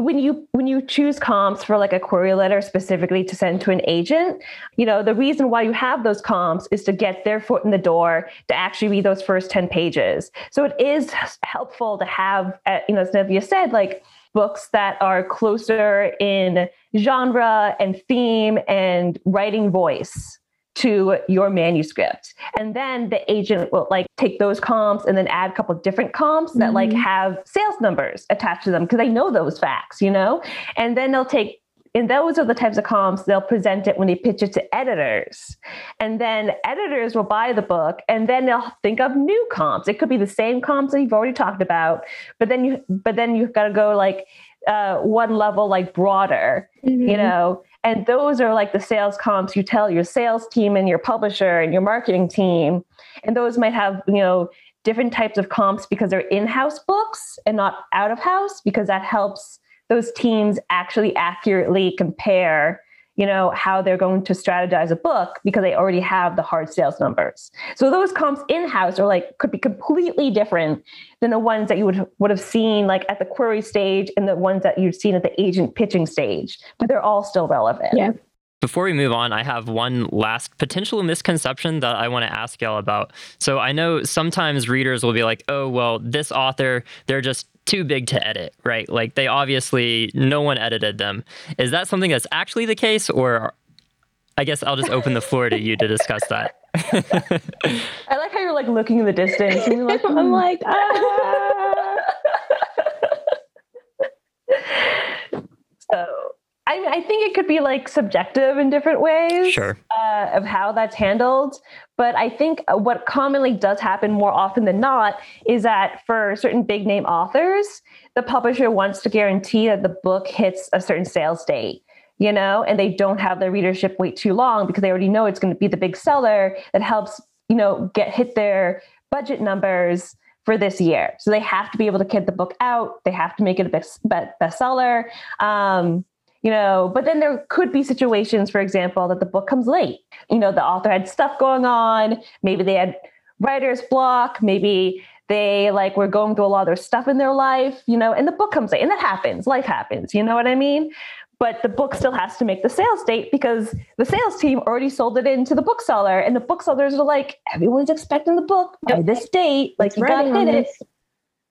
when you when you choose comps for like a query letter specifically to send to an agent you know the reason why you have those comps is to get their foot in the door to actually read those first 10 pages. So it is helpful to have uh, you know as Nivia said like books that are closer in genre and theme and writing voice to your manuscript. And then the agent will like take those comps and then add a couple different comps that mm-hmm. like have sales numbers attached to them because they know those facts, you know? And then they'll take and those are the types of comps they'll present it when they pitch it to editors. And then editors will buy the book and then they'll think of new comps. It could be the same comps that you've already talked about, but then you but then you've got to go like uh, one level like broader, mm-hmm. you know, and those are like the sales comps you tell your sales team and your publisher and your marketing team. And those might have, you know, different types of comps because they're in-house books and not out of house because that helps those teams actually accurately compare you know, how they're going to strategize a book because they already have the hard sales numbers. So those comps in-house are like could be completely different than the ones that you would would have seen like at the query stage and the ones that you've seen at the agent pitching stage, but they're all still relevant. Yeah. Before we move on, I have one last potential misconception that I want to ask y'all about. So I know sometimes readers will be like, oh, well, this author, they're just too big to edit, right? Like they obviously, no one edited them. Is that something that's actually the case? Or I guess I'll just open the floor to you to discuss that. I like how you're like looking in the distance and you're like, I'm like, ah. so I, I think it could be like subjective in different ways Sure. uh, of how that's handled. But I think uh, what commonly does happen more often than not is that for certain big name authors, the publisher wants to guarantee that the book hits a certain sales date, you know, and they don't have their readership wait too long because they already know it's going to be the big seller that helps, you know, get hit their budget numbers for this year. So they have to be able to get the book out. They have to make it a best, bestseller. Um, you know but then there could be situations for example that the book comes late. You know the author had stuff going on. Maybe they had writer's block. Maybe they like were going through a lot of their stuff in their life you know and the book comes late and that happens. Life happens. You know what i mean? But the book still has to make the sales date because the sales team already sold it into the bookseller and the booksellers are like everyone's expecting the book by this date. Like It's you gotta hit it.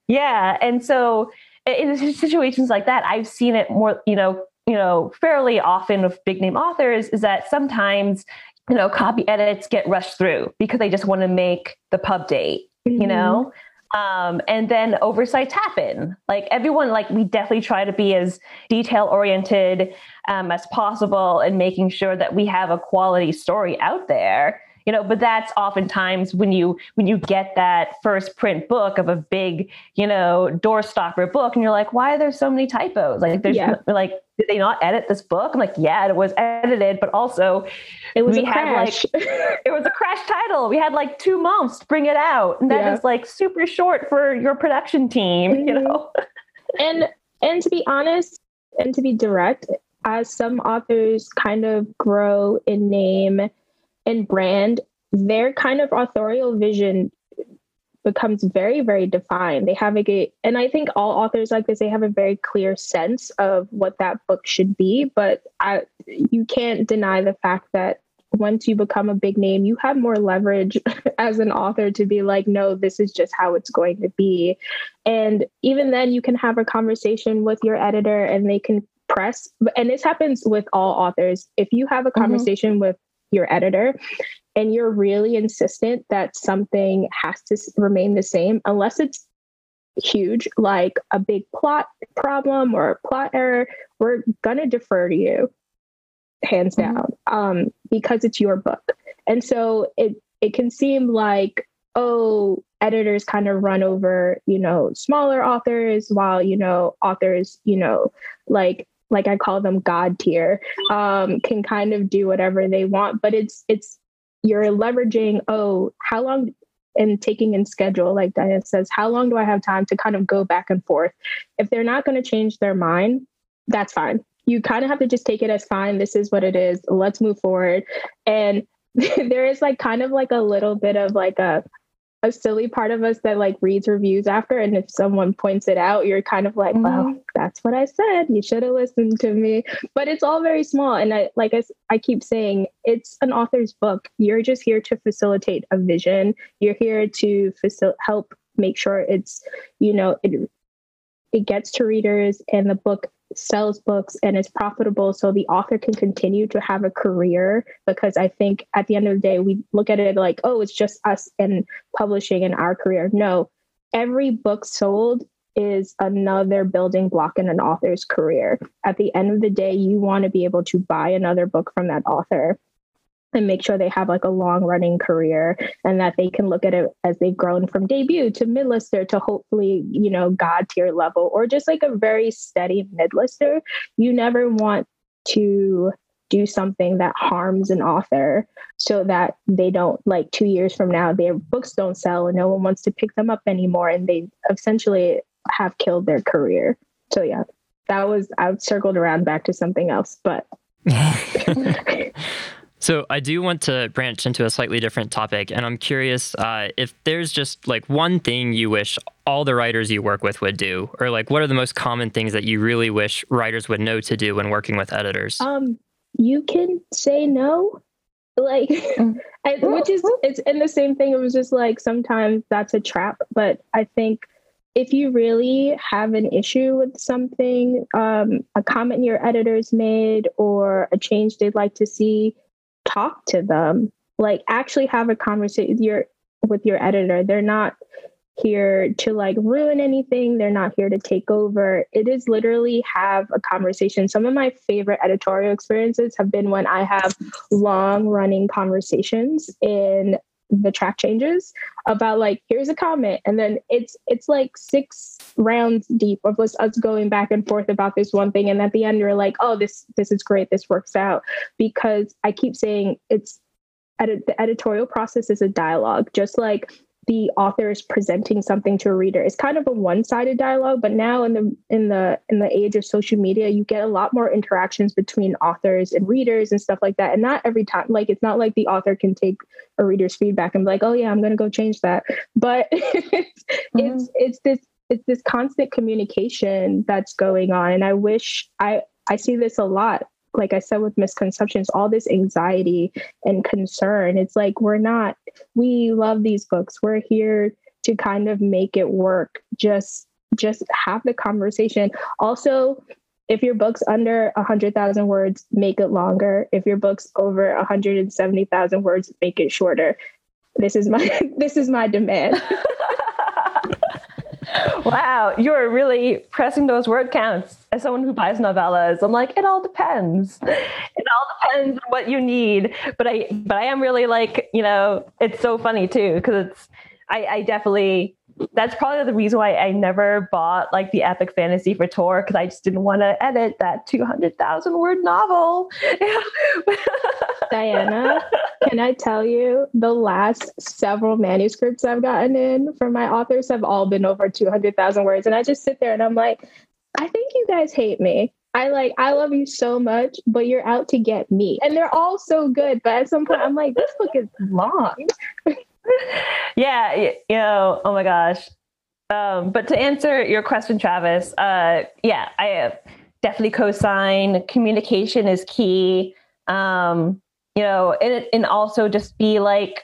yeah and so in situations like that i've seen it more you know you know, fairly often with big name authors is that sometimes, you know, copy edits get rushed through because they just want to make the pub date, Mm-hmm. you know? Um, and then oversights happen. Like everyone, like we definitely try to be as detail oriented um, as possible and making sure that we have a quality story out there you know but that's oftentimes when you when you get that first print book of a big you know doorstopper book and you're like why are there so many typos like there's Yeah. like did they not edit this book i'm like yeah it was edited but also It was we a had crash. it was a crash title we had like two months to bring it out and that is Yeah. like super short for your production team you Mhm. know and and to be honest and to be direct as some authors kind of grow in name and brand their kind of authorial vision becomes very very defined they have a and i think all authors like this they have a very clear sense of what that book should be but i you can't deny the fact that once you become a big name you have more leverage as an author to be like no this is just how it's going to be and even then, you can have a conversation with your editor and they can press. And this happens with all authors. If you have a Mhm. conversation with your editor and you're really insistent that something has to remain the same, unless it's huge, like a big plot problem or a plot error, we're going to defer to you, hands Mhm. down, um, because it's your book. And so it, it can seem like, oh, editors kind of run over, you know, smaller authors while, you know, authors, you know, like like I call them god tier, um, can kind of do whatever they want. But it's it's you're leveraging, oh, how long and taking in schedule, like Diane says, how long do I have time to kind of go back and forth? If they're not going to change their mind, that's fine. You kind of have to just take it as fine. This is what it is. Let's move forward. And there is like kind of like a little bit of like a a silly part of us that like reads reviews after and if someone points it out you're kind of like well Mhm. that's what i said. You should have listened to me. But it's all very small and i like I, I keep saying it's an author's book. You're just here to facilitate a vision. You're here to facil- help make sure it's you know it it gets to readers and the book sells books and is profitable so the author can continue to have a career. Because i think at the end of the day we look at it like oh it's just us and publishing in our career. No every book sold is another building block in an author's career. At the end of the day you want to be able to buy another book from that author and make sure they have like a long running career and that they can look at it as they've grown from debut to mid-lister to hopefully you know god tier level or just like a very steady mid-lister. You never want to do something that harms an author so that they don't like two years from now their books don't sell and no one wants to pick them up anymore and they essentially have killed their career. So yeah that was i've circled around back to something else but So I do want to branch into a slightly different topic, and I'm curious uh, if there's just like one thing you wish all the writers you work with would do, or like what are the most common things that you really wish writers would know to do when working with editors? Um, you can say no, like, I, which is it's in the same thing. It was just like sometimes that's a trap, but I think if you really have an issue with something, um, a comment your editors made, or a change they'd like to see, talk to them like actually have a conversation with your with your editor. They're not here to like ruin anything. They're not here to take over. It is literally have a conversation. Some of my favorite editorial experiences have been when i have long running conversations in the track changes about like here's a comment. And then it's it's like six rounds deep of us, us going back and forth about this one thing. And at the end you're like oh this this is great. This works out. Because i keep saying it's edit, the editorial process is a dialogue. Just like the author is presenting something to a reader it's kind of a one-sided dialogue. But now in the in the in the age of social media you get a lot more interactions between authors and readers and stuff like that. And not every time like it's not like the author can take a reader's feedback and be like oh yeah i'm going to go change that. But it's mm-hmm. it's it's this it's this constant communication that's going on and i wish i i see this a lot like I said with misconceptions, all this anxiety and concern. It's like we're not, we love these books. We're here to kind of make it work. Just just have the conversation. Also, if your book's under 100,000 words, make it longer. If your book's over 170,000 words, make it shorter. This is my this is my demand. wow, you're really pressing those word counts as someone who buys novellas. I'm like, it all depends. It all depends on what you need. But I, but I am really like, you know, it's so funny too because it's, I, I definitely that's probably the reason why I never bought like the epic fantasy for Tor because I just didn't want to edit that 200,000 word novel. Diana, can I tell you the last several manuscripts I've gotten in from my authors have all been over 200,000 words. And I just sit there and I'm like, I think you guys hate me. I like, I love you so much, but you're out to get me. And they're all so good. But at some point, I'm like, this book is long. yeah, you know, oh my gosh. Um, but to answer your question, Travis, uh, yeah, I uh, definitely co-sign. Communication is key. Um, you know, and and also just be like,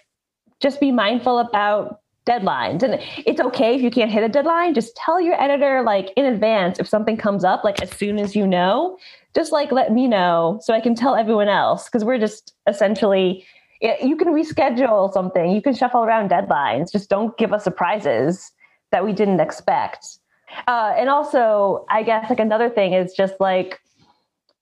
just be mindful about deadlines. And it's okay if you can't hit a deadline. Just tell your editor like in advance if something comes up, like as soon as you know. Just like let me know so I can tell everyone else because we're just essentially you can reschedule something. You can shuffle around deadlines. Just don't give us surprises that we didn't expect. Uh, and also i guess like another thing is just like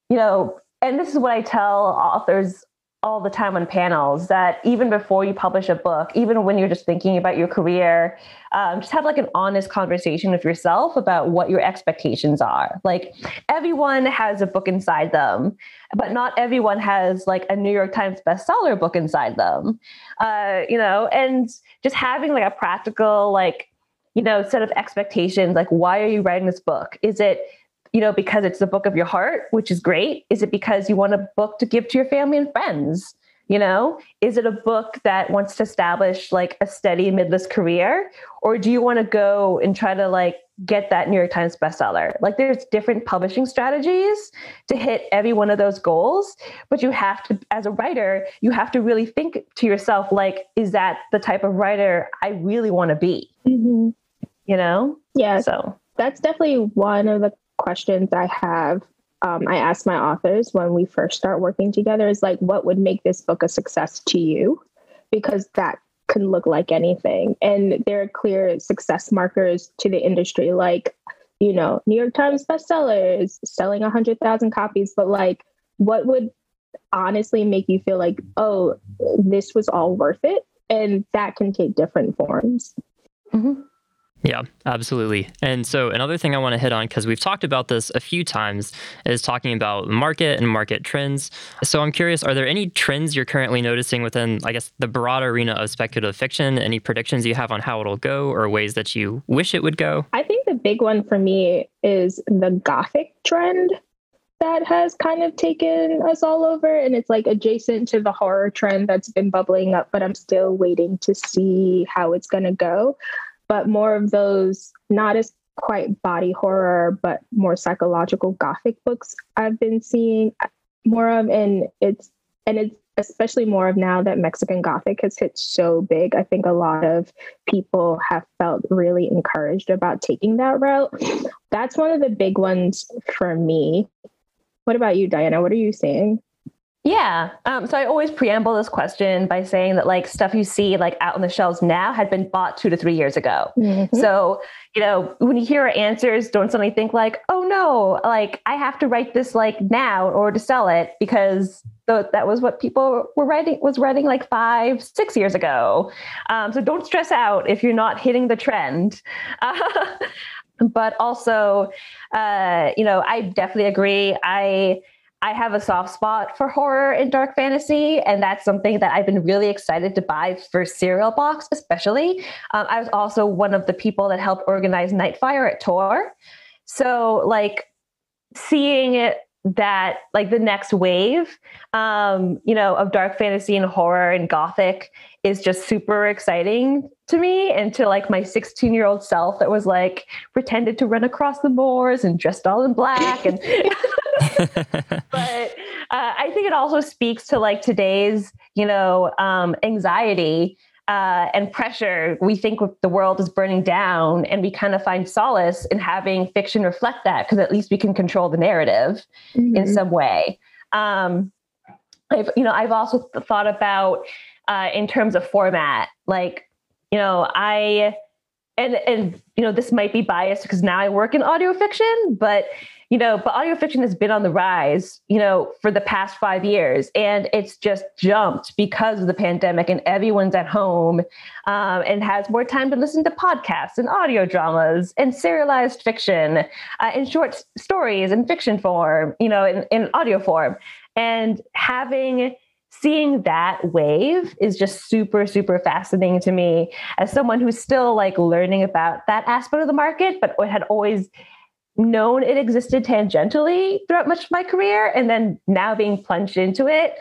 you know and this is what i tell authors all the time on panels that even before you publish a book, even when you're just thinking about your career, um, just have like an honest conversation with yourself about what your expectations are. Like everyone has a book inside them, but not everyone has like a New York Times bestseller book inside them. Uh, you know, and just having like a practical, like, you know, set of expectations. Like, why are you writing this book? Is it you know, because it's the book of your heart, which is great? Is it because you want a book to give to your family and friends? You know, is it a book that wants to establish like a steady midlist career? Or do you want to go and try to like get that New York Times bestseller? Like there's different publishing strategies to hit every one of those goals. But you have to, as a writer, you have to really think to yourself, like, is that the type of writer I really want to be? Mm-hmm. You know? Yeah. So that's definitely one of the questions I have, um, I ask my authors when we first start working together is like, what would make this book a success to you? Because that can look like anything. And there are clear success markers to the industry, like, you know, New York Times bestsellers, selling 100,000 copies, but like, what would honestly make you feel like, oh, this was all worth it? And that can take different forms. Mm-hmm. Yeah, absolutely. And so another thing I want to hit on, because we've talked about this a few times, is talking about market and market trends. So I'm curious, are there any trends you're currently noticing within, I guess, the broad arena of speculative fiction? Any predictions you have on how it'll go or ways that you wish it would go? I think the big one for me is the gothic trend. that has kind of taken us all over and it's like adjacent to the horror trend that's been bubbling up but i'm still waiting to see how it's going to go but more of those not as quite body horror but more psychological gothic books i've been seeing uh, more of and it's and it's especially more of now that Mexican Gothic has hit so big. I think a lot of people have felt really encouraged about taking that route. That's one of the big ones for me. What about you, Diana? What are you seeing? Yeah. Um, so I always preamble this question by saying that like stuff you see like out on the shelves now had been bought two to three years ago. Mm-hmm. So, you know, when you hear answers, don't suddenly think like, oh no, like I have to write this like now or to sell it because th- that was what people were writing was writing like five, six years ago. Um, so don't stress out if you're not hitting the trend. But also, uh, you know, I definitely agree. I I have a soft spot for horror and dark fantasy, and that's something that I've been really excited to buy for Serial Box, especially. Um, I was also one of the people that helped organize Nightfire at Tor. So, like, seeing it that like the next wave um you know of dark fantasy and horror and gothic is just super exciting to me and to like my 16 year old self that was like pretended to run across the moors and dressed all in black and but uh, I think it also speaks to like today's, you know, um, anxiety uh, and pressure. We think the world is burning down, and we kind of find solace in having fiction reflect that because at least we can control the narrative mm-hmm. in some way. Um, I've, you know, I've also thought about uh, in terms of format, like, you know, I and and you know this might be biased because now I work in audio fiction, but you know, but audio fiction has been on the rise, you know, for the past five years, and it's just jumped because of the pandemic, and everyone's at home um, and has more time to listen to podcasts and audio dramas and serialized fiction uh, and short stories in fiction form, you know, in, in audio form, and having seeing that wave is just super super fascinating to me. As someone who's still like learning about that aspect of the market but had always known it existed tangentially throughout much of my career and then now being plunged into it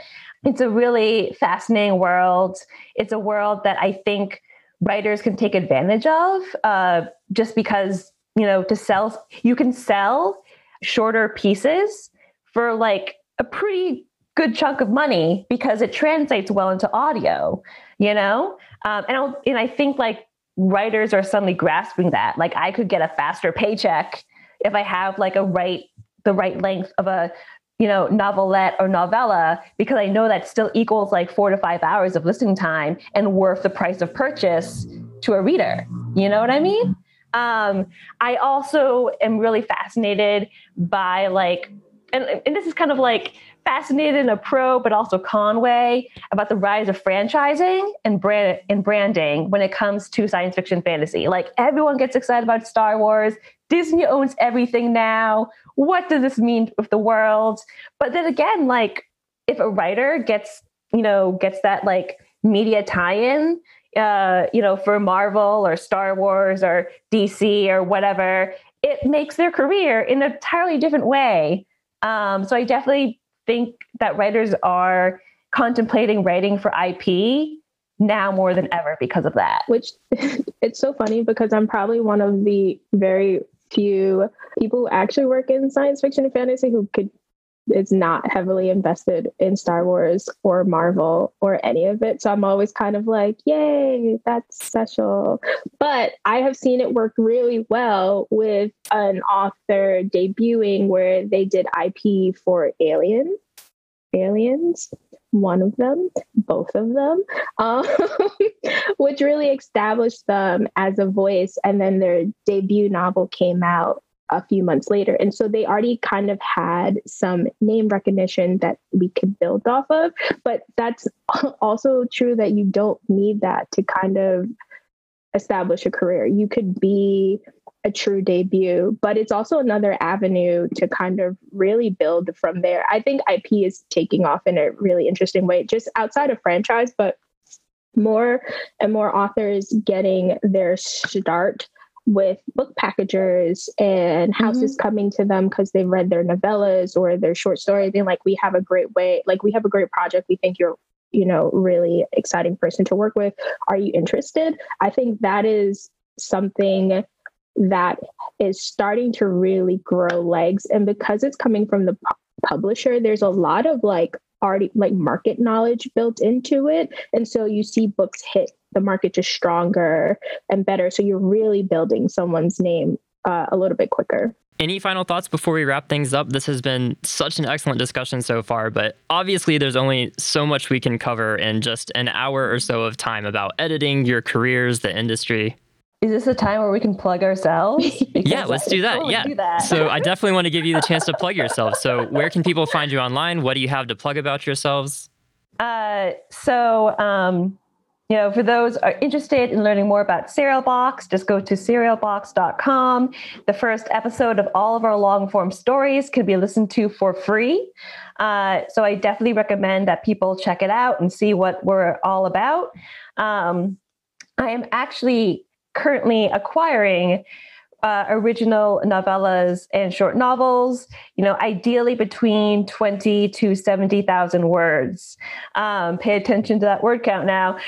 it's a really fascinating world. It's a world that i think writers can take advantage of uh, just because you know to sell you can sell shorter pieces for like a pretty good chunk of money because it translates well into audio you know? Um, and, and i think like writers are suddenly grasping that. Like i could get a faster paycheck if I have like a right the right length of a you know novelette or novella because I know that still equals like four to five hours of listening time and worth the price of purchase to a reader. You know what I mean? Um, I also am really fascinated by like, and, and this is kind of like fascinated in a pro but also con way about the rise of franchising and brand and branding when it comes to science fiction fantasy. Like everyone gets excited about Star Wars. Disney owns everything now. What does this mean with the world? But then again, like if a writer gets, you know, gets that like media tie-in, uh, you know, for Marvel or Star Wars or DC or whatever, it makes their career in an entirely different way. Um, so I definitely think that writers are contemplating writing for IP now more than ever because of that. Which it's so funny because I'm probably one of the very few people who actually work in science fiction and fantasy who could is not heavily invested in Star Wars or Marvel or any of it. So I'm always kind of like, yay, that's special. But I have seen it work really well with an author debuting where they did IP for Alien, Aliens, one of them, both of them, um, which really established them as a voice. And then their debut novel came out a few months later. And so they already kind of had some name recognition that we could build off of. But that's also true that you don't need that to kind of establish a career. You could be a true debut, but it's also another avenue to kind of really build from there. I think IP is taking off in a really interesting way, just outside of franchise, but more and more authors getting their start with book packagers and houses mm-hmm. coming to them because they've read their novellas or their short stories and like we have a great way like we have a great project we think you're you know really exciting person to work with are you interested i think that is something that is starting to really grow legs and because it's coming from the pu- publisher there's a lot of like already like market knowledge built into it and so you see books hit the market just stronger and better so you're really building someone's name uh, a little bit quicker any final thoughts before we wrap things up? This has been such an excellent discussion so far, but obviously there's only so much we can cover in just an hour or so of time about editing, your careers, the industry. Is this a time where we can plug ourselves? yeah, let's do that. Yeah. Do that. so I definitely want to give you the chance to plug yourself. So where can people find you online? What do you have to plug about yourselves? Uh, so um, you know, for those are interested in learning more about Serialbox, just go to serialbox.com. The first episode of all of our long form stories can be listened to for free. Uh, so I definitely recommend that people check it out and see what we're all about. Um, I am actually currently acquiring uh, original novellas and short novels, you know, ideally between 20 to 70,000 words. Um, pay attention to that word count now.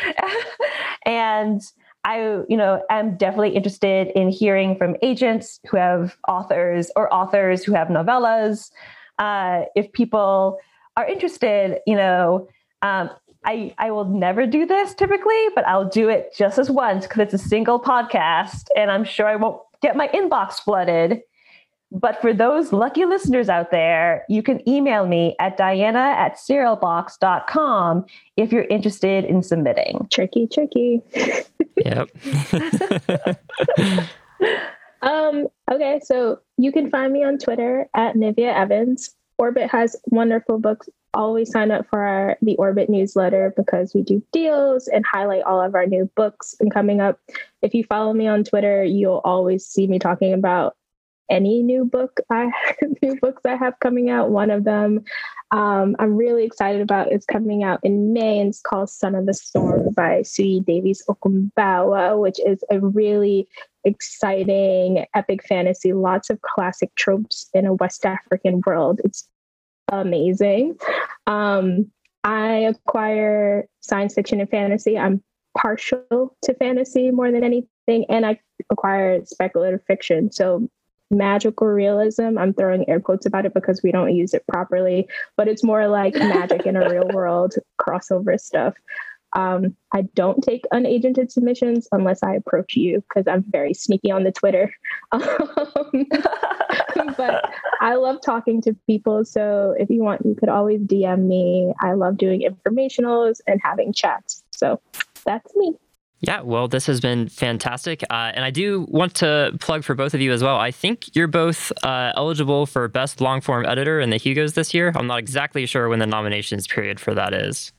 and I, you know, am definitely interested in hearing from agents who have authors or authors who have novellas. Uh, if people are interested, you know, um, I, I will never do this typically, but I'll do it just as once because it's a single podcast and I'm sure I won't get my inbox flooded. But for those lucky listeners out there, you can email me at diana at serialbox.com if you're interested in submitting. Tricky, tricky. Yep. um, okay, so you can find me on Twitter at Nivia Evans. Orbit has wonderful books. Always sign up for our the Orbit newsletter because we do deals and highlight all of our new books and coming up. If you follow me on Twitter, you'll always see me talking about any new book I new books I have coming out. One of them um, I'm really excited about is coming out in May and it's called Son of the Storm by Suyi Davies Okungbowa, which is a really exciting epic fantasy, lots of classic tropes in a West African world. It's amazing. Um, I acquire science fiction and fantasy. I'm partial to fantasy more than anything, and I acquire speculative fiction. So magical realism. I'm throwing air quotes about it because we don't use it properly, but it's more like magic in a real world crossover stuff. Um, I don't take unagented submissions unless I approach you because I'm very sneaky on the Twitter. Um, but I love talking to people. So if you want, you could always DM me. I love doing informationals and having chats. So that's me. Yeah, well, this has been fantastic. Uh, and I do want to plug for both of you as well. I think you're both uh, eligible for Best Long Form Editor in the Hugos this year. I'm not exactly sure when the nominations period for that is.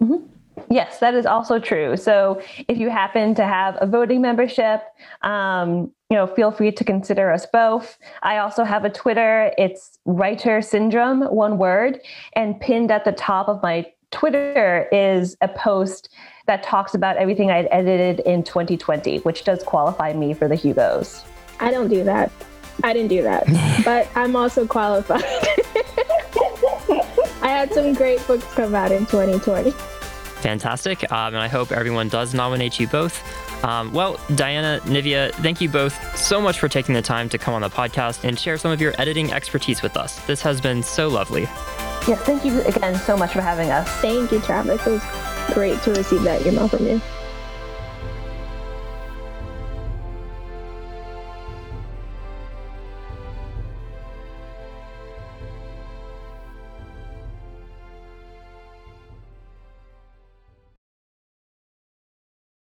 Mm-hmm. Yes, that is also true. So if you happen to have a voting membership, um, you know, feel free to consider us both. I also have a Twitter. It's Writer Syndrome, one word, and pinned at the top of my Twitter is a post that talks about everything I'd edited in 2020, which does qualify me for the Hugos. I don't do that. I didn't do that, but I'm also qualified. I had some great books come out in 2020. Fantastic. Um, and I hope everyone does nominate you both. Um, well, Diana, Nivia, thank you both so much for taking the time to come on the podcast and share some of your editing expertise with us. This has been so lovely. Yes, thank you again so much for having us. Thank you, Travis. It was great to receive that email from you.